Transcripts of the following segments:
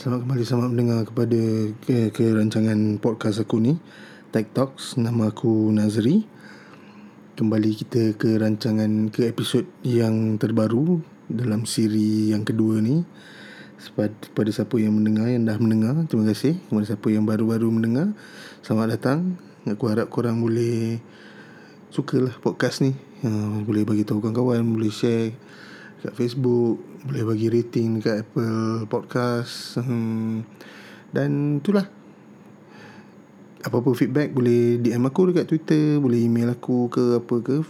Selamat kembali selamat mendengar kepada ke, ke rancangan podcast aku ni Tech Talks. Nama aku Nazri. Kembali kita ke rancangan ke episod yang terbaru Dalam siri yang kedua ni. Kepada siapa yang mendengar yang dah mendengar Terima kasih. Kepada siapa yang baru-baru mendengar Selamat datang. Aku harap korang boleh Sukalah podcast ni. Uh, Boleh bagi tahu kawan-kawan Boleh share kat Facebook boleh bagi rating dekat Apple Podcast hmm, dan itulah. Apa-apa feedback boleh DM aku dekat Twitter boleh email aku ke apa ke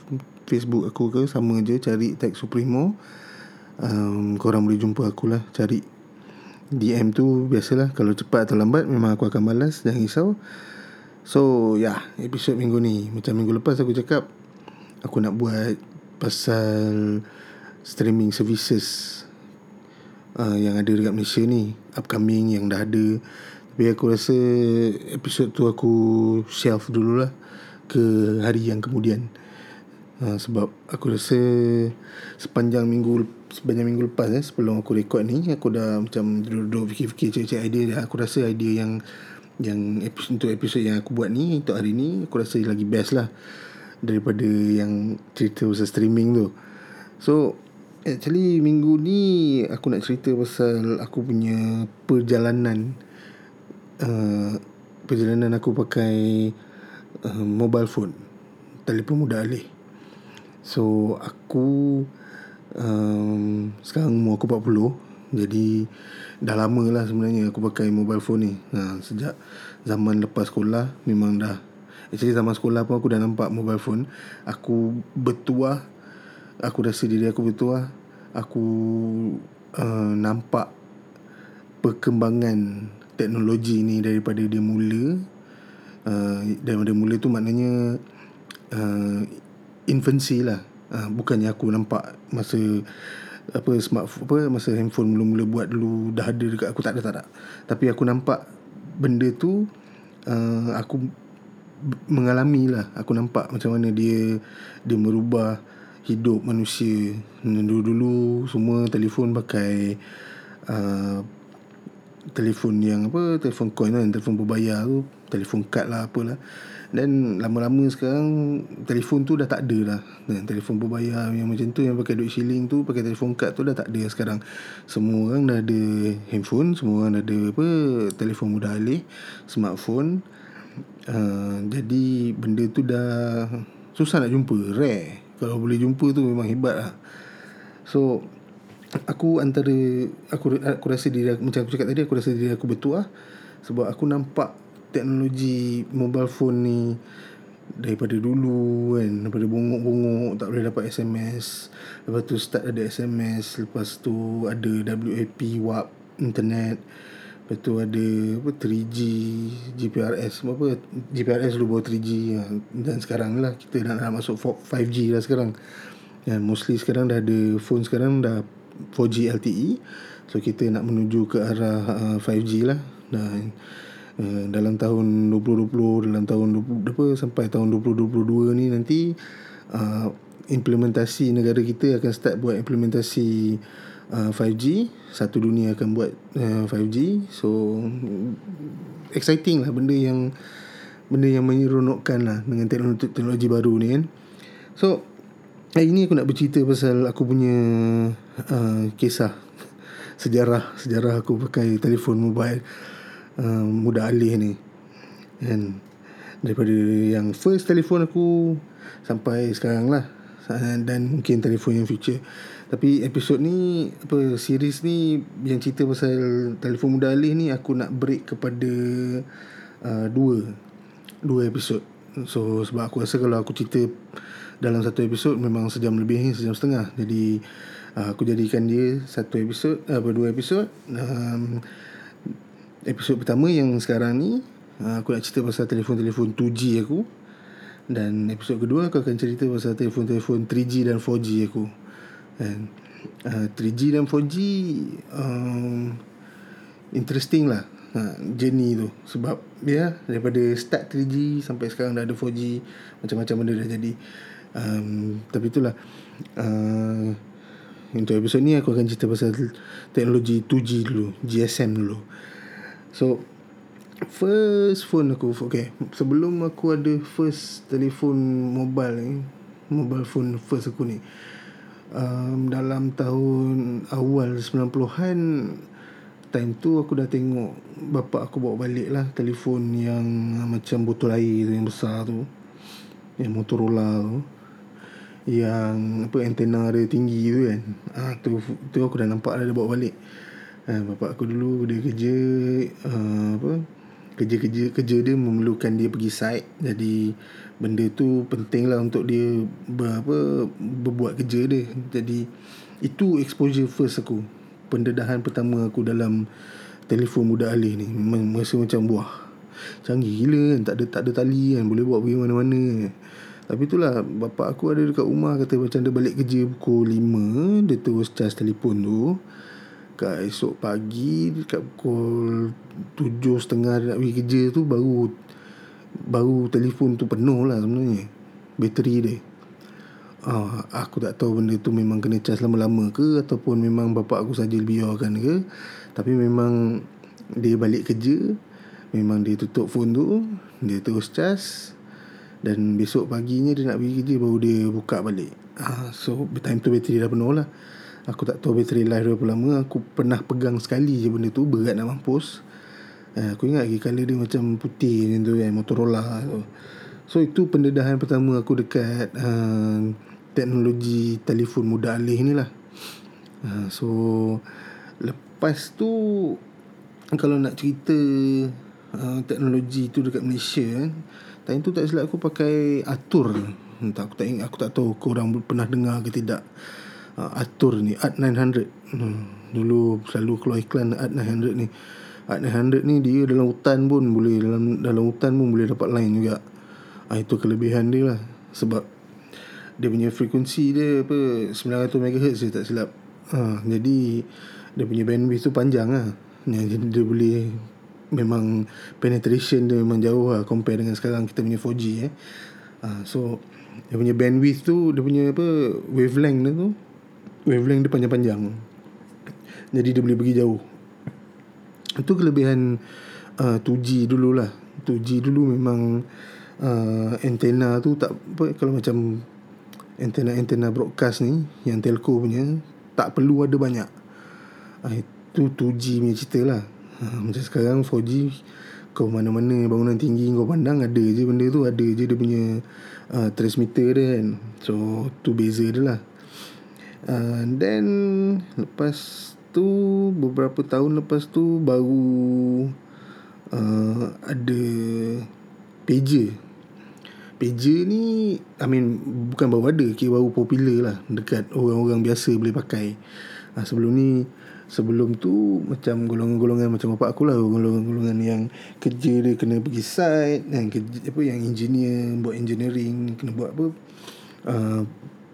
Facebook aku ke sama je cari tag Supremo. Um, korang boleh jumpa aku lah cari. DM tu biasalah kalau cepat atau lambat memang aku akan balas jangan risau. So ya yeah, episod minggu ni. Macam minggu lepas aku cakap aku nak buat pasal streaming services uh, yang ada dekat Malaysia ni upcoming yang dah ada. Tapi aku rasa episod tu aku shelf dululah ke hari yang kemudian. Uh, sebab aku rasa sepanjang minggu sepanjang minggu lepas eh, sebelum aku record ni aku dah macam duduk fikir-fikir cek-cek idea dah. aku rasa idea yang yang episode, untuk episod yang aku buat ni untuk hari ni aku rasa lagi best lah daripada yang cerita pasal streaming tu. So Actually minggu ni aku nak cerita pasal aku punya perjalanan. Uh, perjalanan aku pakai uh, mobile phone. Telefon muda alih. So aku um, sekarang umur aku 40 jadi dah lama lah sebenarnya aku pakai mobile phone ni. Ha, sejak zaman lepas sekolah memang dah. Actually zaman sekolah pun aku dah nampak mobile phone. Aku bertuah aku rasa diri aku betul lah. Aku uh, nampak perkembangan teknologi ni daripada dia mula. Uh, daripada mula tu maknanya uh, infancy lah. Uh, bukannya aku nampak masa apa smartphone apa masa handphone mula-mula buat dulu dah ada dekat aku tak ada tak ada. Tapi aku nampak benda tu uh, aku mengalami lah. Aku nampak macam mana dia dia merubah hidup manusia dulu-dulu semua telefon pakai uh, telefon yang apa telefon coin kan telefon berbayar tu telefon kad lah apalah. Dan lama-lama sekarang telefon tu dah tak ada lah dan telefon berbayar yang macam tu yang pakai duit shilling tu pakai telefon kad tu dah tak ada sekarang. Semua orang dah ada handphone semua orang dah ada apa telefon mudah alih smartphone. Uh, jadi benda tu dah susah nak jumpa rare kalau boleh jumpa tu memang hebat lah So Aku antara Aku aku rasa diri aku Macam aku cakap tadi Aku rasa diri aku betul lah Sebab aku nampak Teknologi Mobile phone ni Daripada dulu kan Daripada bongok-bongok Tak boleh dapat SMS Lepas tu start ada SMS Lepas tu ada WAP WAP Internet Lepas tu ada apa 3G GPRS apa GPRS dulu bawa 3G ya. dan sekarang lah kita nak, nak masuk 5G lah sekarang dan mostly sekarang dah ada phone sekarang dah 4G LTE so kita nak menuju ke arah uh, 5G lah dan uh, dalam tahun 2020 dalam tahun 20, apa sampai tahun 2022 ni nanti uh, implementasi negara kita akan start buat implementasi uh, 5G satu dunia akan buat uh, 5G so exciting lah benda yang benda yang menyeronokkan lah dengan teknologi, teknologi baru ni kan. So hari ni aku nak bercerita pasal aku punya uh, kisah sejarah sejarah aku pakai telefon mobile uh, muda alih ni. Kan? Daripada yang first telefon aku sampai sekarang lah. Dan mungkin telefon yang future tapi episod ni apa series ni yang cerita pasal telefon muda alih ni aku nak break kepada uh, dua dua episod. So sebab aku rasa kalau aku cerita dalam satu episod memang sejam lebih sejam setengah. Jadi uh, aku jadikan dia satu episod apa uh, dua episod. Um, episod pertama yang sekarang ni uh, aku nak cerita pasal telefon-telefon 2G aku dan episod kedua aku akan cerita pasal telefon-telefon 3G dan 4G aku. And, uh, 3G dan 4G um, Interesting lah uh, Journey tu Sebab Ya yeah, Daripada start 3G Sampai sekarang dah ada 4G Macam-macam benda dah jadi um, Tapi itulah uh, Untuk episod ni aku akan cerita pasal teknologi 2G dulu, GSM dulu. So first phone aku okay sebelum aku ada first telefon mobile ni mobile phone first aku ni um, dalam tahun awal 90-an time tu aku dah tengok bapa aku bawa balik lah telefon yang macam botol air yang besar tu. Yang Motorola tu. Yang apa antena dia tinggi tu kan. Ah tu tu aku dah nampak dah dia bawa balik. Ha, bapa aku dulu dia kerja uh, apa kerja-kerja kerja dia memerlukan dia pergi site. Jadi benda tu penting lah untuk dia ber, apa, berbuat kerja dia. Jadi itu exposure first aku. Pendedahan pertama aku dalam telefon muda alih ni. Masa macam buah canggih gila kan tak ada tak ada tali kan boleh buat pergi mana-mana tapi itulah bapak aku ada dekat rumah kata macam dia balik kerja pukul 5 dia terus charge telefon tu. Kat esok pagi dekat pukul tujuh setengah nak pergi kerja tu baru baru telefon tu penuh lah sebenarnya bateri dia. Ah, aku tak tahu benda tu memang kena charge lama-lama ke ataupun memang bapak aku saja biarkan ke. Tapi memang dia balik kerja memang dia tutup phone tu dia terus charge. Dan besok paginya dia nak pergi kerja baru dia buka balik. Ah, so time tu bateri dah penuh lah. Aku tak tahu bateri life berapa lama. Aku pernah pegang sekali je benda tu Berat nak mampus eh, Aku ingat lagi Color dia macam putih macam tu kan Motorola tu. So itu pendedahan pertama aku dekat uh, Teknologi telefon muda alih ni lah uh, So Lepas tu Kalau nak cerita uh, Teknologi tu dekat Malaysia kan Time tu tak silap aku pakai Atur Entah, aku tak ingat, aku tak tahu korang pernah dengar ke tidak uh, Atur ni Art 900 hmm. Dulu selalu keluar iklan Art 900 ni Art 900 ni dia dalam hutan pun boleh dalam dalam hutan pun boleh dapat line juga. Ah itu kelebihan dia lah sebab dia punya frekuensi dia apa 900 MHz dia tak silap. Ha, jadi dia punya bandwidth tu panjang lah. Jadi dia boleh memang penetration dia memang jauh lah compare dengan sekarang kita punya 4G eh. Ha, so dia punya bandwidth tu dia punya apa wavelength dia tu wavelength dia panjang-panjang jadi dia boleh pergi jauh itu kelebihan uh, 2G dulu lah 2G dulu memang uh, antena tu tak apa kalau macam antena-antena broadcast ni yang telco punya tak perlu ada banyak. Uh, itu 2G punya cerita lah. Uh, macam sekarang 4G kau mana-mana bangunan tinggi kau pandang ada je benda tu ada je dia punya uh, transmitter dia kan. So tu beza dia lah. Uh, then lepas tu beberapa tahun lepas tu baru uh, ada pager. Pager ni I mean bukan baru ada kira baru popular lah dekat orang-orang biasa boleh pakai. Uh, sebelum ni sebelum tu macam golongan-golongan macam bapak aku lah golongan-golongan yang kerja dia kena pergi site yang kerja apa yang engineer buat engineering kena buat apa uh,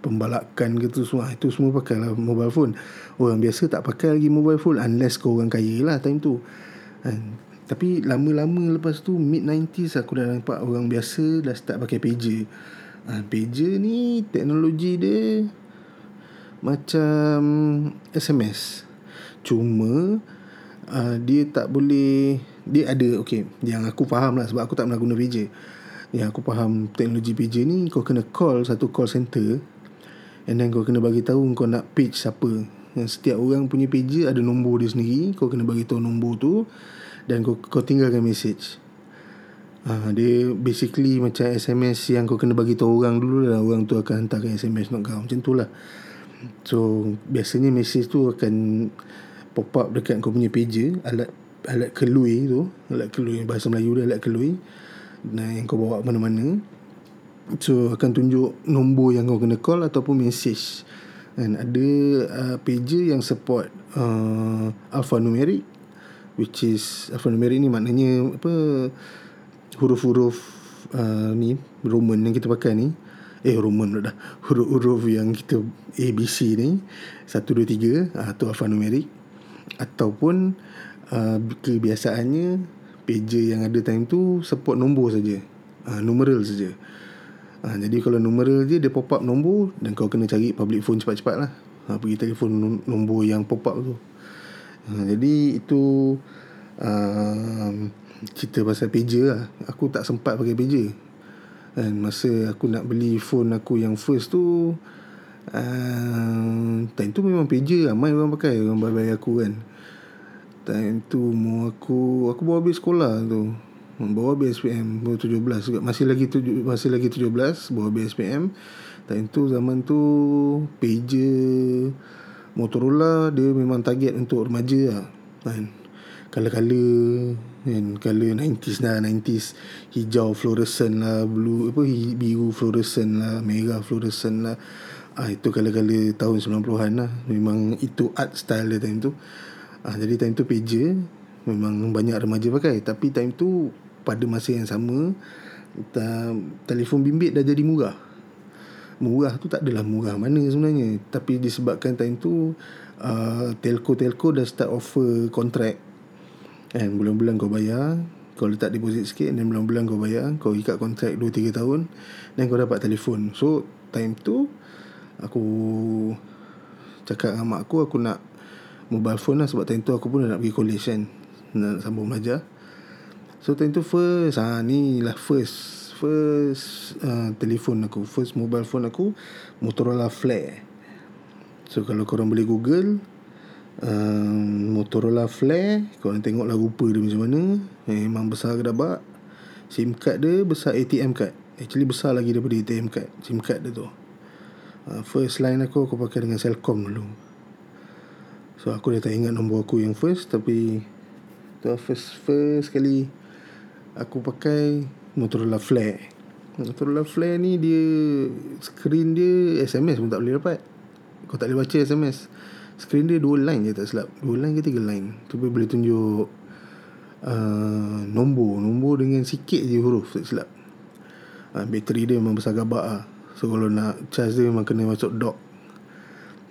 pembalakan ke tu semua itu semua pakai lah mobile phone. Orang biasa tak pakai lagi mobile phone unless kau orang kaya lah time tu. Kan? Tapi lama-lama lepas tu mid 90s aku dah nampak orang biasa dah start pakai pager. Ha, pager ni teknologi dia macam SMS cuma uh, dia tak boleh dia ada okay yang aku faham lah sebab aku tak pernah guna pager. Yang aku faham teknologi pager ni kau kena call satu call center And then kau kena bagi tahu kau nak page siapa. Yang setiap orang punya page ada nombor dia sendiri. Kau kena bagi tahu nombor tu dan kau kau tinggalkan message. Ha, dia basically macam SMS yang kau kena bagi tahu orang dulu dan orang tu akan hantarkan SMS untuk kau. Macam tu lah. So biasanya message tu akan pop up dekat kau punya page alat alat kelui tu, alat kelui bahasa Melayu dia alat kelui. Nah yang kau bawa mana-mana So akan tunjuk nombor yang kau kena call ataupun message. Dan ada uh, pager yang support uh, alphanumeric which is alphanumeric ni maknanya apa huruf-huruf uh, ni Roman yang kita pakai ni. Eh Roman dah. Huruf-huruf yang kita ABC ni. 1 2 3 ah tu alphanumeric. Ataupun uh, kebiasaannya pager yang ada time tu support nombor saja. Uh, numeral saja ha, Jadi kalau numeral je Dia pop up nombor Dan kau kena cari public phone cepat-cepat lah ha, Pergi telefon nombor yang pop up tu. Ha, Jadi itu uh, Cerita pasal pager lah. Aku tak sempat pakai pager. Dan masa aku nak beli phone aku yang first tu uh, Time tu memang pager Ramai orang pakai Orang bayar aku kan. Time tu umur aku Aku bawa habis sekolah tu Bawa BSPM Bawa 17 juga. Masih lagi tujuh, Masih lagi 17 Bawa BSPM Time tu zaman tu Pager Motorola Dia memang target Untuk remaja lah. Kan? Kala-kala kan? Kala 90s lah 90s Hijau fluorescent lah Blue Apa Biru fluorescent lah Merah fluorescent lah. Ah, Itu kala-kala Tahun 90-an lah. Memang itu art style dia time tu. Ah, jadi time tu pager. Memang banyak remaja pakai. Tapi time tu pada masa yang sama ta, telefon bimbit dah jadi murah. Murah tu tak adalah murah mana sebenarnya tapi disebabkan time tu uh, telco-telco dah start offer kontrak kan bulan-bulan kau bayar kau letak deposit sikit dan bulan-bulan kau bayar kau ikat kontrak 2 3 tahun dan kau dapat telefon. So time tu aku cakap dengan mak aku aku nak mobile phone lah sebab time tu aku pun nak pergi college kan nak sambung belajar so time tu first ha, ni lah first first uh, telefon aku first mobile phone aku Motorola Flare. So kalau korang boleh google um, Motorola Flare korang tengoklah rupa dia macam mana. Eh, memang besar gedabak SIM card dia besar ATM card. Actually besar lagi daripada ATM card SIM card dia tu. Uh, first line aku aku pakai dengan Cellcom dulu. So aku dah tak ingat nombor aku yang first Tapi Tu first first kali Aku pakai Motorola Flare. Motorola Flare ni dia Screen dia SMS pun tak boleh dapat. Kau tak boleh baca SMS Screen dia dua line je tak silap. Dua line ke tiga line. Tu boleh tunjuk uh, Nombor. Nombor dengan sikit je huruf tak silap. Uh, Bateri dia memang besar gabak lah So kalau nak charge dia memang kena masuk dock.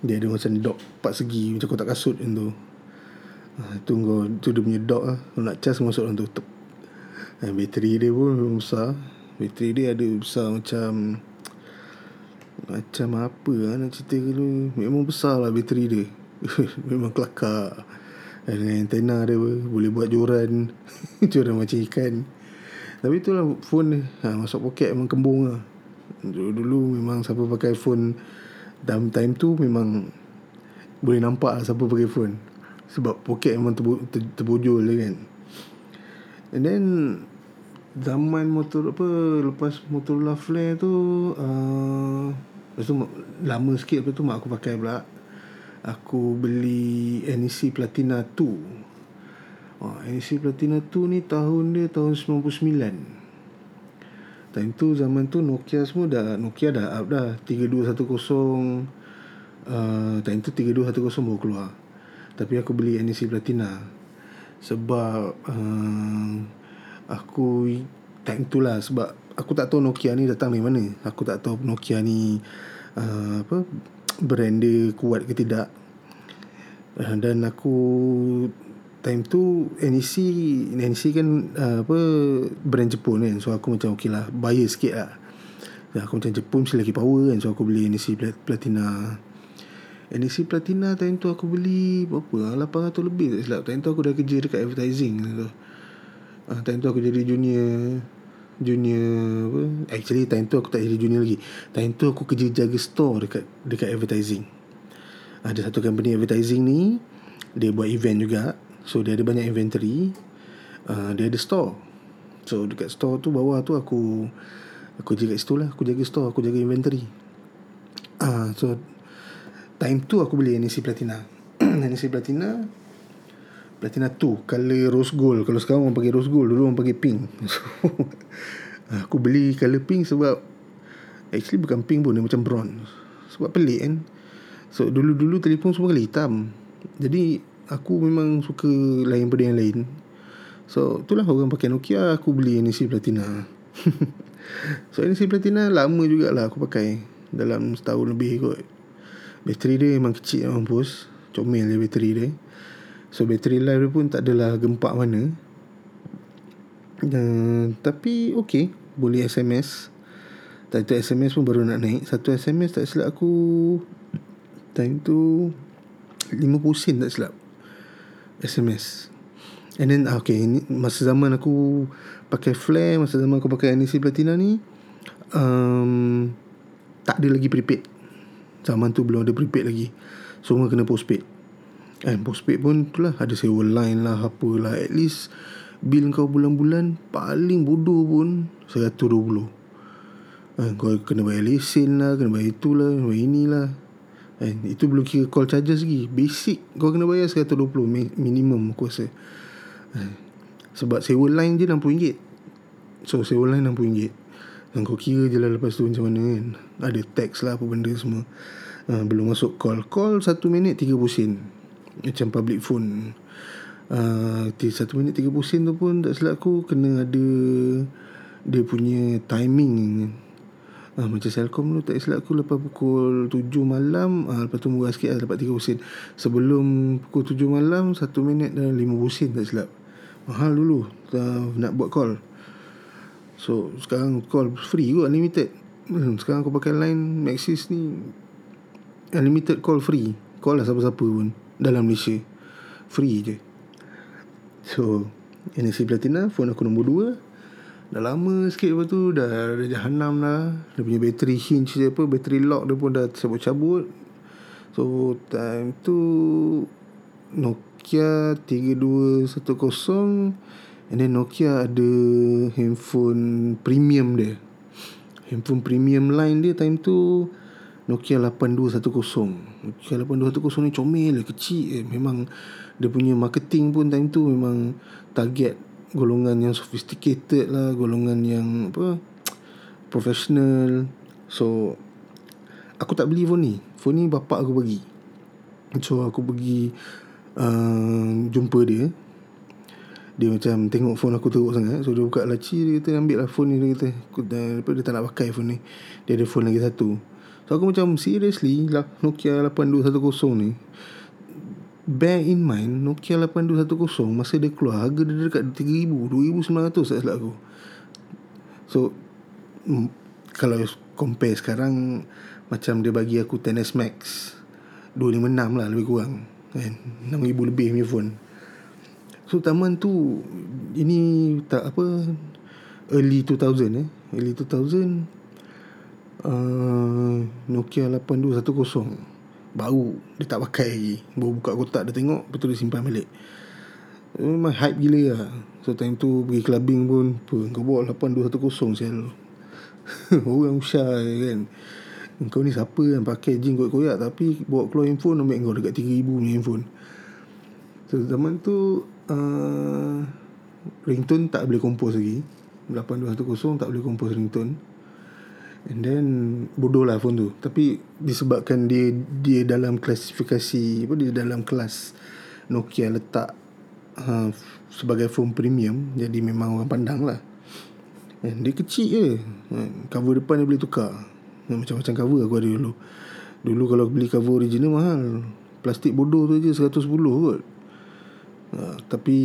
Dia ada macam dog Empat segi Macam kotak kasut macam tu. Ha, Itu kau Itu dia punya dog lah Kau nak charge masuk dalam tu Tep. Ha, bateri dia pun besar. Bateri dia ada besar macam Macam apa lah nak cerita dulu Memang besar lah bateri dia. Memang kelakar. Dengan antena dia pun Boleh buat joran. Joran macam ikan. Tapi itulah phone ha, Masuk poket memang kembung lah. Dulu-dulu memang siapa pakai phone dalam time tu memang Boleh nampak lah siapa pakai phone. Sebab poket memang terbu- ter- terbojol je kan And then Zaman motor apa Lepas Motorola Flare tu uh, Lepas tu Lama sikit Lepas tu mak aku pakai pula. Aku beli NEC Platina 2 oh, NEC Platina 2 ni tahun dia Tahun 99 Time tu zaman tu Nokia semua dah Nokia dah up dah. 3210 uh, Time tu 3210 baru keluar. Tapi aku beli NEC Platina Sebab uh, Aku Time tu lah Sebab Aku tak tahu Nokia ni datang dari mana. Aku tak tahu Nokia ni uh, Apa Brand dia kuat ke tidak. Uh, Dan aku time tu NEC NEC kan uh, apa brand Jepun kan. So aku macam okey lah bias sikit lah. Ya, aku macam Jepun mesti lagi power kan. So aku beli NEC Platina NEC Platina time tu aku beli berapa? Lah 800 lebih tak silap. Time tu aku dah kerja dekat advertising tu. Uh, time tu aku jadi junior junior apa? Actually time tu aku tak jadi junior lagi. Time tu aku kerja jaga store dekat dekat advertising. Ada satu company advertising ni dia buat event juga. So dia ada banyak inventory. Uh, Dia ada store. So dekat store tu bawah tu aku Aku jaga situ lah. Aku jaga store Aku jaga inventory. Uh, So Time tu aku beli NEC Platina NEC Platina Platina 2 Color rose gold Kalau sekarang orang pakai rose gold Dulu orang pakai pink So Aku beli color pink sebab Actually bukan pink pun Dia macam bronze Sebab pelik kan So dulu-dulu telefon semua kali hitam Jadi aku memang suka lain pada yang lain. So, itulah orang pakai Nokia, aku beli NEC Platina. so, NEC Platina lama jugalah aku pakai. Dalam setahun lebih kot. Bateri dia memang kecil mampus. Comel dia bateri dia. So, bateri life dia pun tak adalah gempak mana. Uh, tapi, okay. Boleh SMS. Tak itu SMS pun baru nak naik. Satu SMS tak silap aku Time tu 50 sen tak silap SMS And then ah, Okay ni, Masa zaman aku Pakai flare Masa zaman aku pakai NEC Platina ni um, Tak ada lagi prepaid Zaman tu belum ada prepaid lagi. Semua kena postpaid. And postpaid pun tu lah Ada sewa line lah Apalah. At least Bil kau bulan-bulan Paling bodoh pun 120 Eh, kau kena bayar lesen lah Kena bayar itulah Kena bayar inilah. Eh, Itu belum kira call charges lagi. Basic Kau kena bayar 120 Minimum aku rasa. Eh, Sebab sewa line je RM60 So sewa line RM60 Dan kau kira je lah Lepas tu macam mana kan. Ada tax lah Apa benda semua. Eh, Belum masuk call. Call 1 minit 30 sen. Macam public phone. Uh, 1 minit 30 sen tu pun Tak silap aku Kena ada Dia punya timing. Ah, macam Selcom tu tak silap aku lepas pukul 7 malam. Ah, lepas tu murah sikit lah dapat 30 sen. Sebelum pukul 7 malam 1 minit dan 50 sen tak silap. Mahal dulu tak nak buat call so sekarang call free kot unlimited? Hmm, sekarang aku pakai line Maxis ni unlimited call free. Call lah siapa-siapa pun dalam Malaysia. Free je. So NSC Platina phone aku nombor 2 Dah lama sikit lepas tu Dah, dah jahanam lah. Dia punya battery hinge dia apa Battery lock dia pun dah cabut-cabut. So time tu Nokia 3210 And then Nokia ada Handphone premium dia. Handphone premium line dia time tu Nokia 8210 Nokia 8210 ni comel lah Kecil eh. Memang Dia punya marketing pun time tu Memang Target golongan yang sophisticated lah golongan yang apa professional. So aku tak beli phone ni. Phone ni bapak aku bagi. So aku pergi uh, jumpa dia dia macam tengok phone aku teruk sangat. So dia buka laci dia kata ambil lah phone ni dia kata. Aku apa, dia tak nak pakai phone ni dia ada phone lagi satu. So aku macam seriously lah Nokia 8210 ni Bear in mind Nokia 8210 Masa dia keluar Harga dia dekat 3000 2900 tak silap aku. So Kalau compare sekarang Macam dia bagi aku 10S Max 256 lah lebih kurang kan? 6000 lebih punya phone So taman tu Ini tak apa Early 2000 eh? Early 2000 uh, Nokia 8210 Baru Dia tak pakai lagi. Baru buka kotak Dia tengok Betul dia simpan balik. Memang hype gila lah. So time tu Pergi clubbing pun apa, Kau bawa 8210 sel Orang usah kan? Kau ni siapa yang pakai jin kot koyak Tapi bawa keluar handphone Ambil kau dekat 3000 punya handphone. So zaman tu uh, Ringtone tak boleh kompos lagi. 8210 tak boleh kompos ringtone. And then bodoh lah phone tu. Tapi disebabkan dia dia dalam klasifikasi apa dia dalam kelas Nokia letak uh, sebagai phone premium jadi memang orang pandang lah. And dia kecil je. Cover depan dia boleh tukar. Macam-macam cover aku ada dulu. Dulu kalau beli cover original mahal. Plastik bodoh tu je 110 kot uh, tapi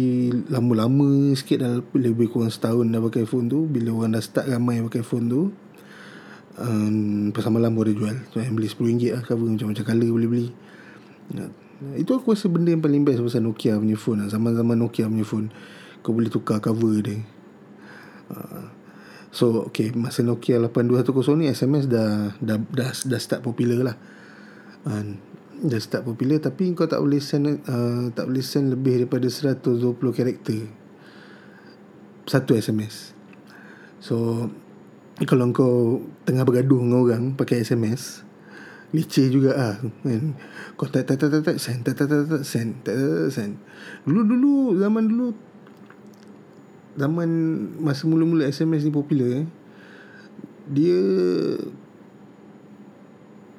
lama-lama sikit dah lebih kurang setahun dah pakai phone tu bila orang dah start ramai pakai phone tu um, Pasal malam boleh jual so, Yang beli RM10 lah cover Macam-macam colour boleh beli ya. Itu aku rasa benda yang paling best Pasal Nokia punya phone lah. Zaman-zaman Nokia punya phone Kau boleh tukar cover dia uh, So okay Masa Nokia 8210 ni SMS dah Dah, dah, dah start popular lah uh, Dah start popular Tapi kau tak boleh send uh, Tak boleh send lebih daripada 120 karakter. Satu SMS So kalau kau tengah bergaduh dengan orang pakai SMS licin juga ah kan? Kau tak tak tak tak tak send tak tak tak tak send tak tak send. Dulu dulu zaman dulu zaman masa mula-mula SMS ni popular eh dia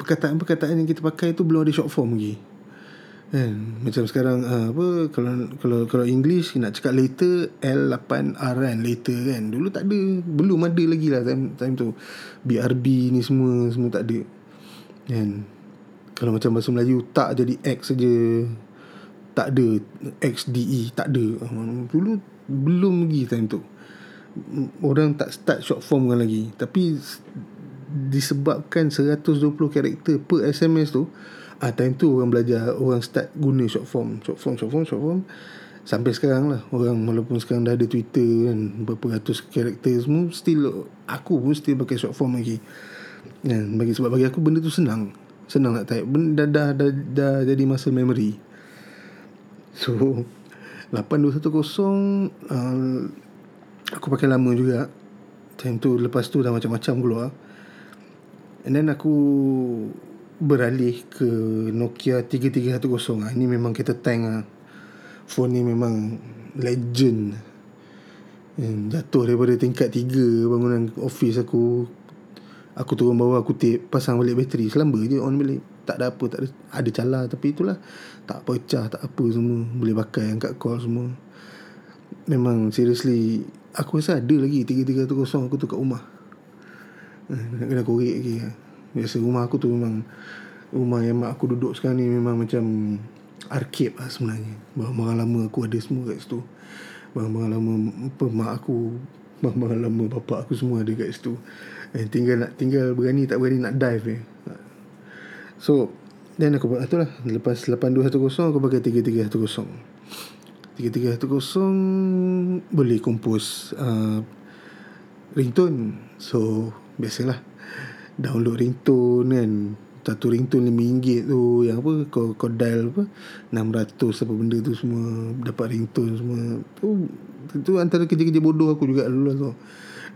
perkataan-perkataan yang kita pakai tu belum ada short form lagi. Kan? Macam sekarang uh, apa kalau kalau kalau English nak cakap later L8R kan later kan. Dulu tak ada. Belum ada lagi lah time time tu. BRB ni semua semua tak ada. Kan? Kalau macam bahasa Melayu tak jadi X saja. Tak ada. XDE tak ada. Dulu belum lagi time tu. Orang tak start short form kan lagi. Tapi disebabkan 120 karakter per SMS tu ah, Time tu orang belajar Orang start guna short form Short form, short form, short form. Sampai sekarang lah Orang walaupun sekarang dah ada Twitter kan Berapa ratus karakter semua Still Aku pun still pakai short form lagi. Dan bagi, Sebab bagi aku benda tu senang Senang nak type. Benda, dah, dah, dah, dah jadi muscle memory. So 8210 uh, Aku pakai lama juga. Time tu Lepas tu dah macam-macam keluar And then aku beralih ke Nokia 3310 ah ini memang kita tank ah. Phone ni memang legend. Hmm, jatuh daripada tingkat 3 bangunan office aku aku turun bawah aku tip pasang balik bateri. Selamba je on balik. Tak ada apa tak ada ada cala tapi itulah. Tak pecah tak apa semua. Boleh pakai angkat call semua. Memang seriously aku rasa ada lagi 3310 aku tu kat rumah nak kena korek lagi. Biasa rumah aku tu memang Rumah yang mak aku duduk sekarang ni Memang macam Arcade lah sebenarnya. Barang-barang lama aku ada semua kat situ. Barang-barang lama apa, Mak aku Barang-barang lama bapak aku semua ada kat situ. Eh, Tinggal nak tinggal berani tak berani nak dive eh. So Dan aku buat lah. Lepas 8210 aku pakai 3310 3310 Boleh kompos uh, Ringtone. So Biasalah. Download ringtone kan. Satu ringtone RM5 tu yang apa kau, kau dial apa 600 apa benda tu semua dapat ringtone semua. Tu tu antara kerja-kerja bodoh aku juga dulu lah tu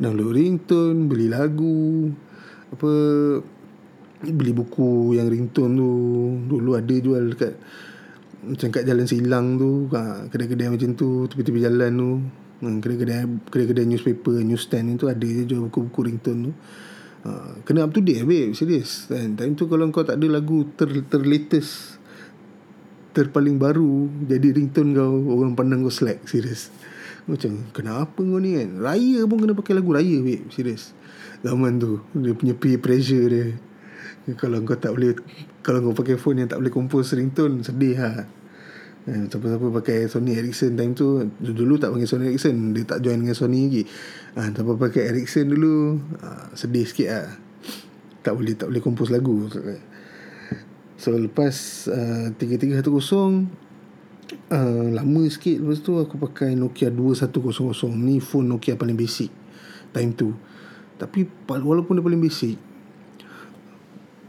download ringtone beli lagu apa beli buku yang ringtone tu. Dulu ada jual dekat macam kat jalan silang tu ha, kedai-kedai macam tu tepi-tepi jalan tu ha, kedai-kedai kedai-kedai newspaper newsstand tu ada je jual buku-buku ringtone tu. Ha, kena up to date babe serius kan? Time tu kalau kau tak ada lagu ter ter latest terpaling baru jadi ringtone kau orang pandang kau slack serius macam kenapa kau ni kan? Raya pun kena pakai lagu raya babe serius zaman tu dia punya peer pressure dia. Kalau kau tak boleh kalau kau pakai phone yang tak boleh compose ringtone sedih ha Eh, siapa-siapa pakai Sony Ericsson time tu Dulu tak pakai Sony Ericsson Dia tak join dengan Sony lagi. Ha, Siapa pakai Ericsson dulu ha, Sedih sikit lah. Tak boleh tak boleh kompos lagu. So lepas uh, 3310 uh, Lama sikit Lepas tu aku pakai Nokia 2100 Ni phone Nokia paling basic Time tu. Tapi walaupun dia paling basic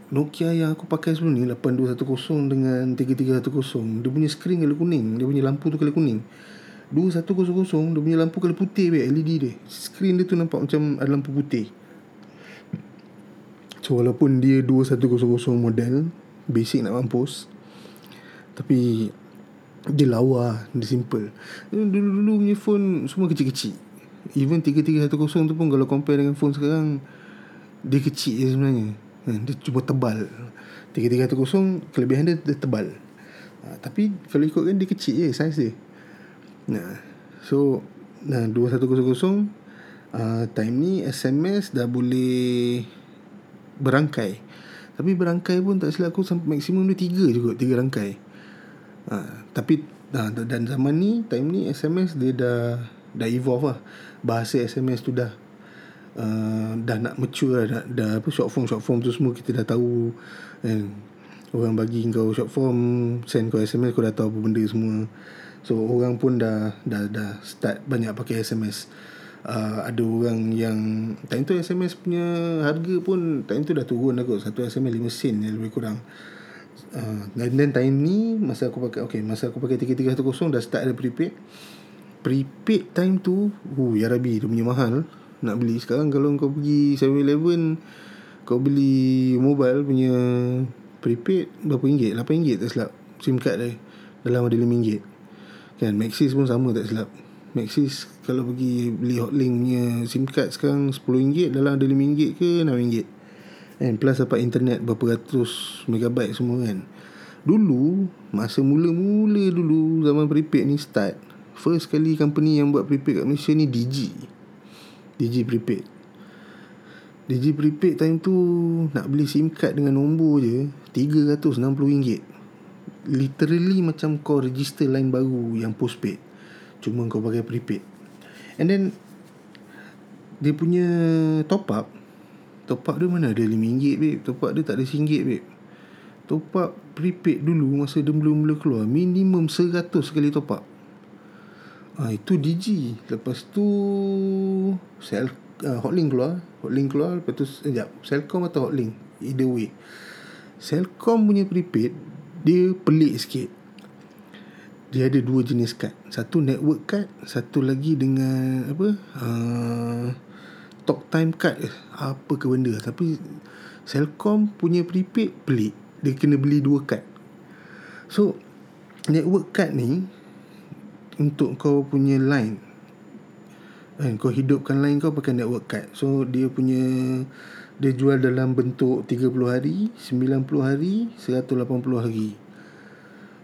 Nokia yang aku pakai sebelum ni 8210 dengan 3310 Dia punya screen kala kuning Dia punya lampu tu kala kuning. 2100 Dia punya lampu kala putih be, LED dia. Screen dia tu nampak macam ada lampu putih. So walaupun dia 2100 model Basic nak mampus Tapi Dia lawa Dia simple. Dulu-dulu punya phone Semua kecil-kecil. Even 3310 tu pun Kalau compare dengan phone sekarang Dia kecil je sebenarnya dia cuma tebal. 3310 Kelebihan dia, dia tebal. Ha, Tapi Kalau ikutkan dia kecil je Saiz dia. Nah, So Nah 2100 uh, Time ni SMS dah boleh Berangkai. Tapi berangkai pun Tak silap aku Sampai maksimum dia tiga juga Tiga rangkai. Uh, Tapi uh, Dan zaman ni Time ni SMS dia dah Dah evolve lah. Bahasa SMS tu dah uh, dah nak mature dah, dah apa short form short form tu semua kita dah tahu kan. Orang bagi kau short form send kau SMS kau dah tahu apa benda semua. So orang pun dah dah dah start banyak pakai SMS uh, ada orang yang time tu SMS punya harga pun time tu dah turun dah kot. Satu SMS 5 sen ya, lebih kurang. Uh, dan then time ni masa aku pakai okay masa aku pakai 3310 dah start ada prepaid. Prepaid time tu uh, ya Rabbi dia punya mahal nak beli. Sekarang kalau kau pergi 7-Eleven kau beli mobile punya prepaid berapa ringgit? 8 ringgit tak silap. SIM card dia dalam ada 5 ringgit. Kan Maxis pun sama tak silap. Maxis kalau pergi beli hotlink punya SIM card sekarang 10 ringgit dalam ada 5 ringgit ke 6 ringgit. Kan plus dapat internet berapa ratus megabyte semua kan. Dulu masa mula-mula dulu zaman prepaid ni start first kali company yang buat prepaid kat Malaysia ni Digi Digi prepaid. Digi prepaid time tu Nak beli SIM card dengan nombor je RM360. Literally macam kau register line baru Yang postpaid. Cuma kau pakai prepaid. And then Dia punya top up Top up dia mana ada RM5 babe? Top up dia tak ada RM1 babe. Top up prepaid dulu Masa dia mula-mula keluar Minimum 100 kali top up ha, Itu Digi Lepas tu Sel, uh, Hotlink keluar. Hotlink keluar Lepas tu Sekejap. Selcom atau Hotlink Either way. Selcom punya prepaid Dia pelik sikit. Dia ada dua jenis kad. Satu network card Satu lagi dengan Apa uh, Talk time card Apa ke benda. Tapi Selcom punya prepaid Pelik. Dia kena beli dua kad. So Network card ni Untuk kau punya line. Kan, Kau hidupkan line kau pakai network card. So dia punya Dia jual dalam bentuk 30 hari 90 hari 180 hari.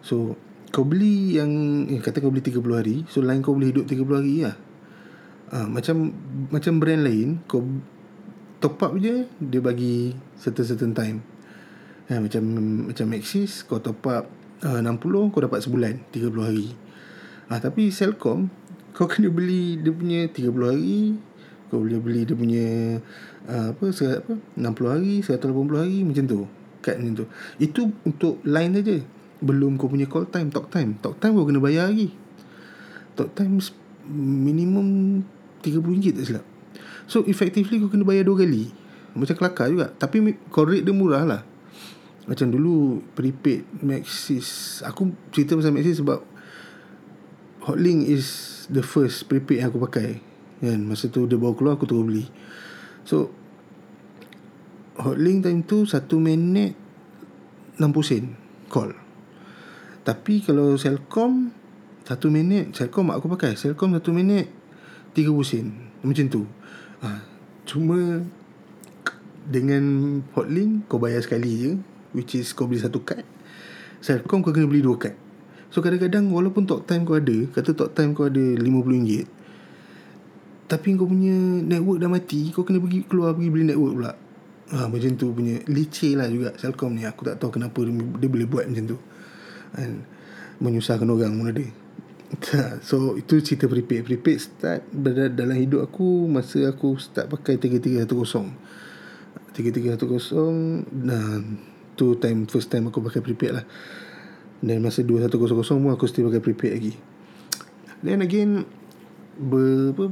So Kau beli yang eh, Kata kau beli 30 hari So line kau boleh hidup 30 hari lah. Ha, Macam Macam brand lain Kau Top up je Dia bagi Certain-certain time. Ha, Macam Macam Maxis Kau top up uh, 60 Kau dapat sebulan 30 hari ha, Tapi Selcom kau kena beli dia punya 30 hari kau boleh beli dia punya uh, apa serat apa 60 hari 180 hari macam tu. Kad macam tu. Itu untuk line saja belum kau punya call time talk time. Talk time kau kena bayar lagi. Talk time minimum 30 ringgit tak silap. So effectively kau kena bayar dua kali. Macam kelakar juga. Tapi call rate dia murah lah. Macam dulu prepaid Maxis. Aku cerita pasal Maxis sebab Hotlink is the first prepaid yang aku pakai. Kan masa tu dia bawa keluar aku terus beli. So hotlink time tu satu minit 60 sen call. Tapi kalau Selcom satu minit Selcom aku pakai. Selcom satu minit 30 sen. Macam tu. Ha, cuma dengan hotlink kau bayar sekali je which is kau beli satu kad Selcom kau kena beli dua kad So kadang-kadang walaupun talk time kau ada Kata talk time kau ada RM50 Tapi kau punya network dah mati Kau kena pergi keluar pergi beli network pula. Ha, Macam tu punya licin lah juga Selcom ni. Aku tak tahu kenapa dia, dia boleh buat macam tu. Kan? Menyusahkan orang pun ada. So itu cerita prepaid. Prepaid start berada dalam hidup aku Masa aku start pakai 3310 3310 Nah Tu time First time aku pakai prepaid lah dan masa 2100 pun aku still pakai prepaid lagi. Then again ber, apa,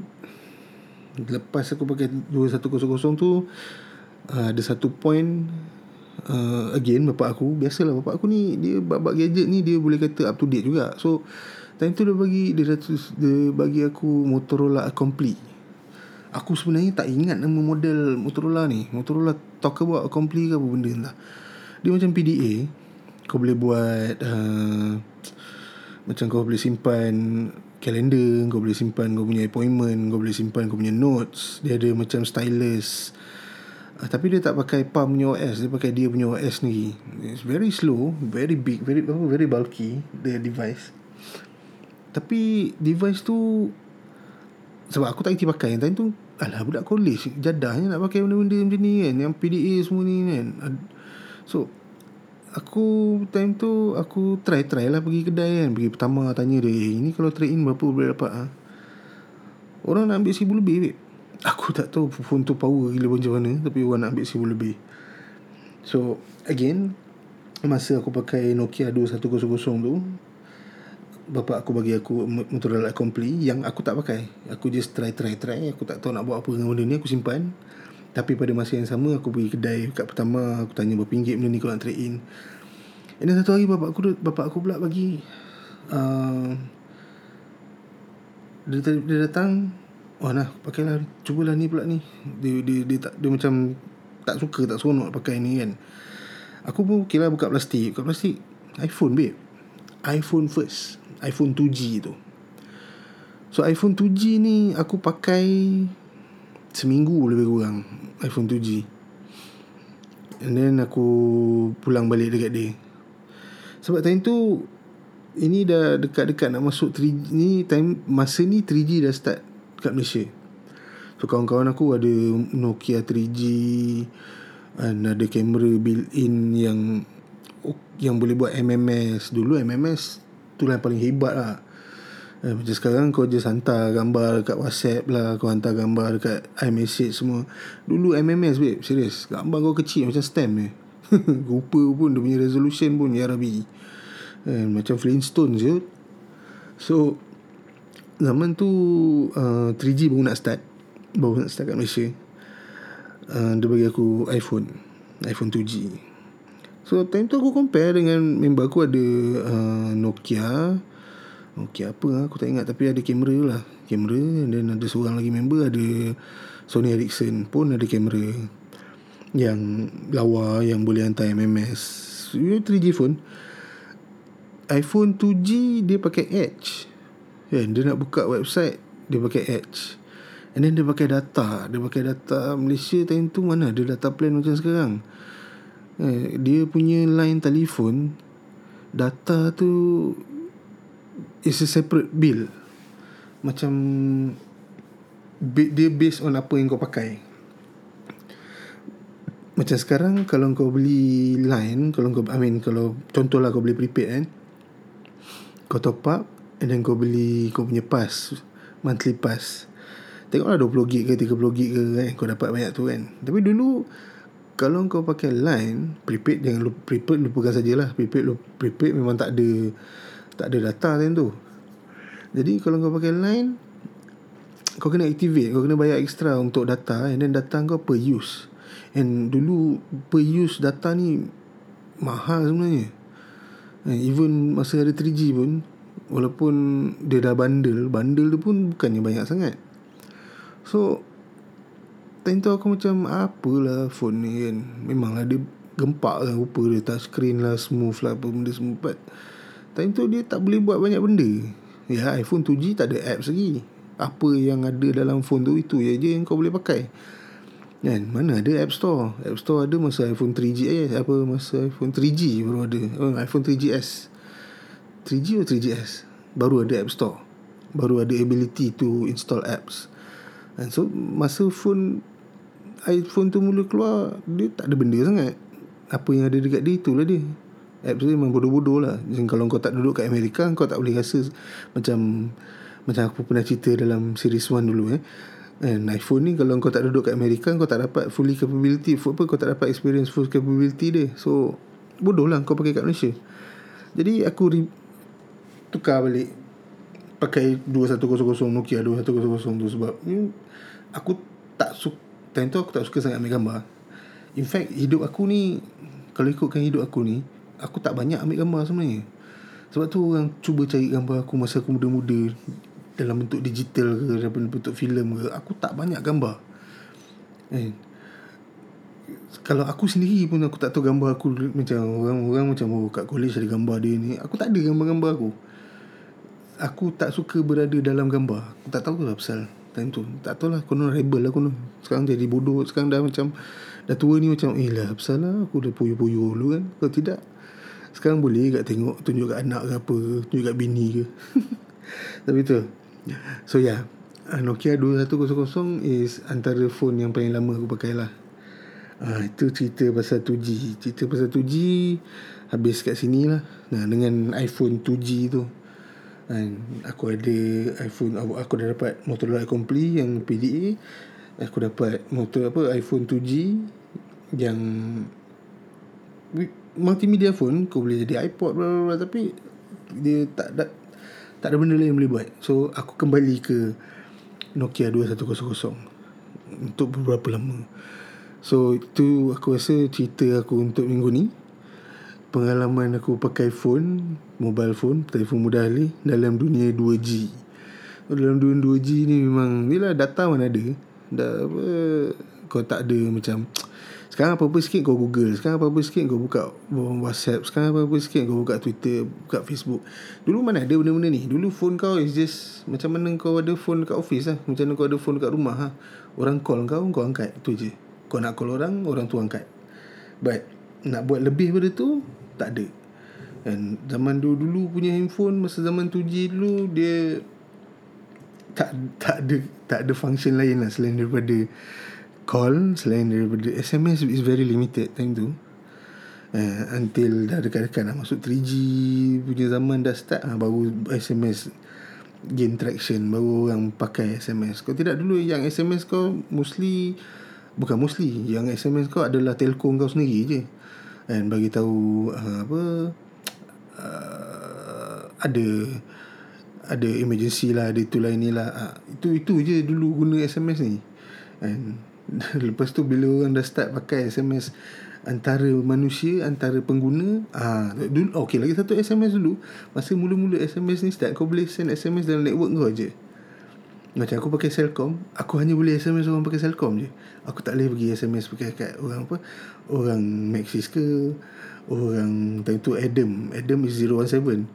Lepas aku pakai 2100 tu uh, Ada satu point uh, Again bapak aku Biasalah bapak aku ni Dia bab gadget ni Dia boleh kata up to date juga. So Time tu dia bagi Dia, dia bagi aku Motorola Accompli Aku sebenarnya tak ingat nama model Motorola ni. Motorola talk about Accompli ke apa benda lah Dia macam PDA kau boleh buat uh, macam kau boleh simpan kalender kau boleh simpan kau punya appointment kau boleh simpan kau punya notes. Dia ada macam stylus. Uh, tapi dia tak pakai palm punya OS dia pakai dia punya OS ni. It's very slow very big very very bulky the device. Tapi device tu sebab aku tak kerti pakai yang time tu alah budak college jadahnya nak pakai benda-benda macam ni kan yang PDA semua ni kan. So Aku time tu Aku try-try lah pergi kedai kan. Pergi pertama tanya dia Eh ini kalau trade in berapa boleh dapat ha? Orang nak ambil seribu lebih babe. Aku tak tahu phone tu power gila macam mana Tapi orang nak ambil seribu lebih. So again Masa aku pakai Nokia 2100 tu Bapak aku bagi aku Motorola Accompli Yang aku tak pakai. Aku just try-try-try Aku tak tahu nak buat apa dengan benda ni Aku simpan tapi pada masa yang sama Aku pergi kedai Kat pertama Aku tanya berapa ringgit Benda ni kau nak trade in. And then satu hari Bapak aku Bapak aku pula bagi uh, dia, dia datang Wah nah Pakailah Cubalah ni pula ni. Dia, dia, dia, tak, dia macam Tak suka Tak seronok pakai ni kan. Aku pun kira buka plastik. Buka plastik iPhone babe. iPhone first. iPhone 2G tu. So iPhone 2G ni Aku pakai Seminggu lebih kurang iPhone 2G And then aku Pulang balik dekat dia. Sebab time tu Ini dah dekat-dekat nak masuk 3G Ni time Masa ni 3G dah start Kat Malaysia. So kawan-kawan aku ada Nokia 3G And ada kamera built-in yang Yang boleh buat MMS Dulu MMS Tu lah yang paling hebat lah Eh, macam sekarang kau just hantar gambar dekat WhatsApp lah Kau hantar gambar dekat iMessage semua. Dulu MMS babe Serius Gambar kau kecil macam stamp ni. Rupa pun Dia punya resolution pun Ya Rabbi eh, Macam Flintstone je. So Zaman tu uh, 3G baru nak start. Baru nak start kat Malaysia. Uh, Dia bagi aku iPhone. iPhone 2G So time tu aku compare dengan Member aku ada uh, Nokia Nokia apa? Aku tak ingat Tapi ada kamera lah. Kamera Dan ada seorang lagi member Ada Sony Ericsson pun ada kamera Yang lawa Yang boleh hantar MMS 3G phone. iPhone 2G Dia pakai Edge. Kan? Dia nak buka website Dia pakai Edge. And then dia pakai data. Dia pakai data Malaysia time tu mana? Ada data plan macam sekarang. Eh, Dia punya line telefon Data tu Is a separate bill. Macam dia based on apa yang kau pakai. Macam sekarang kalau kau beli line kalau kau I mean kalau contohlah kau beli prepaid kan kau top up and then kau beli kau punya pass monthly pass. Tengoklah 20 gig ke 30 gig ke kan kau dapat banyak tu kan. Tapi dulu kalau kau pakai line prepaid jangan lupa prepaid lupakan sajalah. Prepaid prepaid memang tak ada tak ada data kan tu. Jadi kalau kau pakai line kau kena activate kau kena bayar extra untuk data and then data kau per use. And dulu per use data ni mahal sebenarnya. And even masa ada 3G pun walaupun dia dah bundle bundle tu pun bukannya banyak sangat. So time tu aku macam apalah phone ni kan. Memanglah dia gempak lah rupa dia touch screen lah smooth lah apa benda semua. But time tu dia tak boleh buat banyak benda. Ya iPhone 2G tak ada apps lagi. Apa yang ada dalam phone tu itu je yang kau boleh pakai. Kan? Mana ada app store? App store ada masa iPhone 3G eh apa masa iPhone 3G baru ada. Oh, iPhone 3GS 3G atau 3GS baru ada app store. Baru ada ability to install apps. And so masa phone iPhone tu mula keluar dia tak ada benda sangat. Apa yang ada dekat dia itulah dia apps tu memang bodoh-bodoh lah Jadi, kalau kau tak duduk kat Amerika kau tak boleh rasa macam macam aku pernah cerita dalam series 1 dulu eh And iPhone ni kalau kau tak duduk kat Amerika kau tak dapat fully capability apa kau tak dapat experience full capability dia. So bodoh lah kau pakai kat Malaysia. Jadi aku re- tukar balik pakai 2100 Nokia 2100 tu sebab ni aku tak suka time tu aku tak suka sangat ambil gambar. In fact hidup aku ni kalau ikutkan hidup aku ni aku tak banyak ambil gambar sebenarnya. Sebab tu orang cuba cari gambar aku masa aku muda-muda dalam bentuk digital ke dalam bentuk filem ke aku tak banyak gambar. Eh kalau aku sendiri pun aku tak tahu gambar aku macam orang-orang macam oh kat college ada gambar dia ni. Aku tak ada gambar-gambar aku. Aku tak suka berada dalam gambar. Aku tak tahu lah pasal time tu. Tak tahu lah konon rebel lah konon. Sekarang jadi bodoh sekarang dah macam dah tua ni macam eh lah pasal lah aku dah puyo-puyo dulu kan. Kalau tidak sekarang boleh kat tengok tunjuk kat anak ke apa tunjuk kat bini ke. Tapi tu. So yeah Nokia 2100 is antara phone yang paling lama aku pakai lah. Uh, Itu cerita pasal 2G Cerita pasal 2G Habis kat sini lah. Nah, Dengan iPhone 2G tu. And Aku ada iPhone Aku dah dapat Motorola Accompli Yang PDA Aku dapat motor apa iPhone 2G Yang Multimedia phone Kau boleh jadi iPod bla, bla, Tapi Dia tak tak tak ada benda lain yang boleh buat. So aku kembali ke Nokia 2100 untuk beberapa lama. So itu aku rasa cerita aku untuk minggu ni. Pengalaman aku pakai phone mobile phone telefon mudah ni dalam dunia 2G dalam dunia 2G ni memang ni lah data mana ada. Dah apa kau tak ada macam sekarang apa-apa sikit kau Google. Sekarang apa-apa sikit kau buka Whatsapp. Sekarang apa-apa sikit kau buka Twitter Buka Facebook. Dulu mana ada benda-benda ni? Dulu phone kau is just Macam mana kau ada phone dekat office lah. Macam mana kau ada phone dekat rumah ha? Orang call kau Kau angkat. Itu je. Kau nak call orang Orang tu angkat. But Nak buat lebih pada tu Tak ada. Dan zaman dulu-dulu punya handphone Masa zaman 2G dulu Dia tak tak ada tak ada function lain lah selain daripada call selain daripada SMS is very limited time tu. Uh, until dah dekat-dekat nak masuk 3G punya zaman dah start uh, baru SMS gain traction baru orang pakai SMS kau tidak dulu yang SMS kau mostly bukan mostly yang SMS kau adalah telco kau sendiri je. And bagi tahu uh, apa uh, ada ada emergency lah ada itulah inilah. Uh, itu itu je dulu guna SMS ni. And lepas tu bila orang dah start pakai SMS antara manusia antara pengguna ah dulu okey lagi satu SMS dulu. Masa mula-mula SMS ni start kau boleh send SMS dalam network kau aje. Macam aku pakai Celcom aku hanya boleh SMS orang pakai Celcom je. Aku tak boleh pergi SMS pakai kat orang apa orang Maxis ke orang tentu Adam. Adam is 017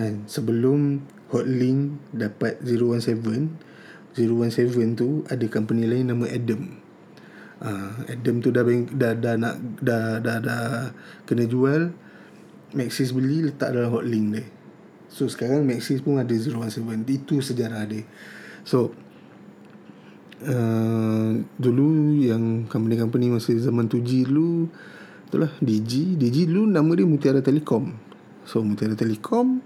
kan sebelum Hotlink dapat 017 017 tu ada company lain nama Adam uh, Adam tu dah, dah dah nak dah dah dah kena jual Maxis beli letak dalam hotlink dia. So sekarang Maxis pun ada 017 itu sejarah dia. So uh, dulu yang company-company masa zaman 2G dulu itulah DG DG dulu nama dia Mutiara Telekom so Mutiara Telekom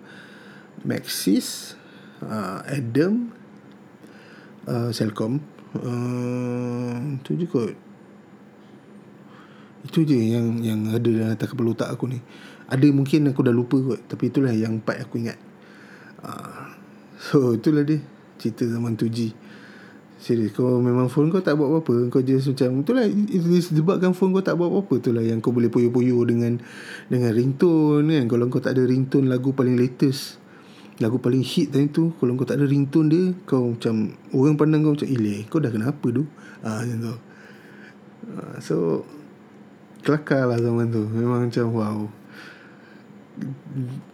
Maxis uh, Adam uh, Celcom. Uh, tu je kot itu je yang yang ada dalam atas kepala otak aku ni. Ada mungkin aku dah lupa kot tapi itulah yang empat aku ingat. Uh, so itulah dia cerita zaman 2G Serius Kau memang phone kau tak buat apa-apa? Kau just macam Itulah Disebabkan phone kau tak buat apa-apa. Itulah yang kau boleh poyo-poyo Dengan Dengan ringtone kan? Kalau kau tak ada ringtone Lagu paling latest Lagu paling hit tadi tu Kalau kau tak ada ringtone dia Kau macam Orang pandang kau macam Ileh kau dah kenapa tu ha, Macam tu. Ha, So kelakar lah zaman tu. Memang macam wow.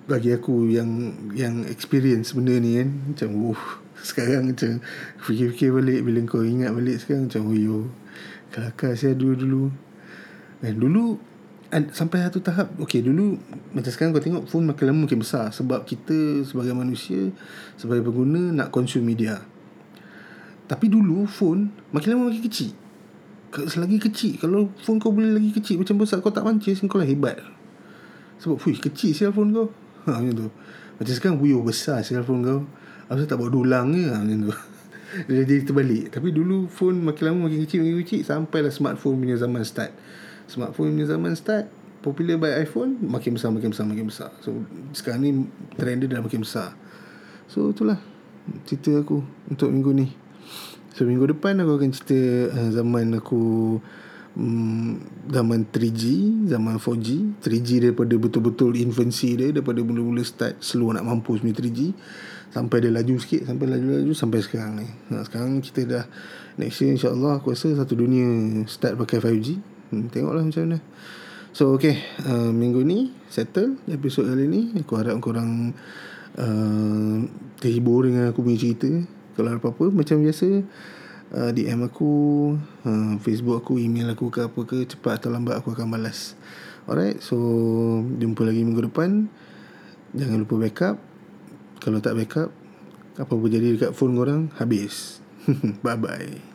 Bagi aku yang yang experience benda ni kan macam uh. Sekarang macam fikir-fikir balik bila kau ingat balik sekarang macam oh yo. Kelakar saya dulu-dulu dan dulu sampai satu tahap okay dulu macam sekarang kau tengok phone makin lama makin besar. Sebab kita sebagai manusia sebagai pengguna nak consume media. Tapi dulu phone makin lama makin kecil Selagi kecil. Kalau phone kau boleh lagi kecil Macam besar kau tak mancis Kau lah hebat. Sebab Fuh kecil siapa phone kau. Ha, Macam tu. Macam sekarang Wuyuh besar siapa phone kau. Apa tak buat dulang ke? Ha, Macam tu. Jadi terbalik. Tapi dulu phone Makin lama makin kecil Makin kecil Sampailah smartphone punya zaman start. Smartphone punya zaman start Popular by iPhone Makin besar Makin besar Makin besar. So sekarang ni Trend dia dah makin besar. So itulah Cerita aku Untuk minggu ni So minggu depan aku akan cerita uh, zaman aku um, zaman 3G, zaman 4G, 3G daripada betul-betul infancy dia daripada mula-mula start slow nak mampus ni 3G sampai dia laju sikit sampai laju-laju sampai sekarang ni. Nah, sekarang kita dah next year insya-Allah aku rasa satu dunia start pakai 5G. Hmm, tengoklah macam mana. So okay uh, Minggu ni Settle episod kali ni Aku harap korang uh, Terhibur dengan aku punya cerita kalau ada apa-apa macam biasa uh, DM aku uh, Facebook aku email aku ke apa ke cepat atau lambat aku akan balas. Alright so jumpa lagi minggu depan. Jangan lupa backup. Kalau tak backup apa pun jadi dekat phone korang habis. Bye bye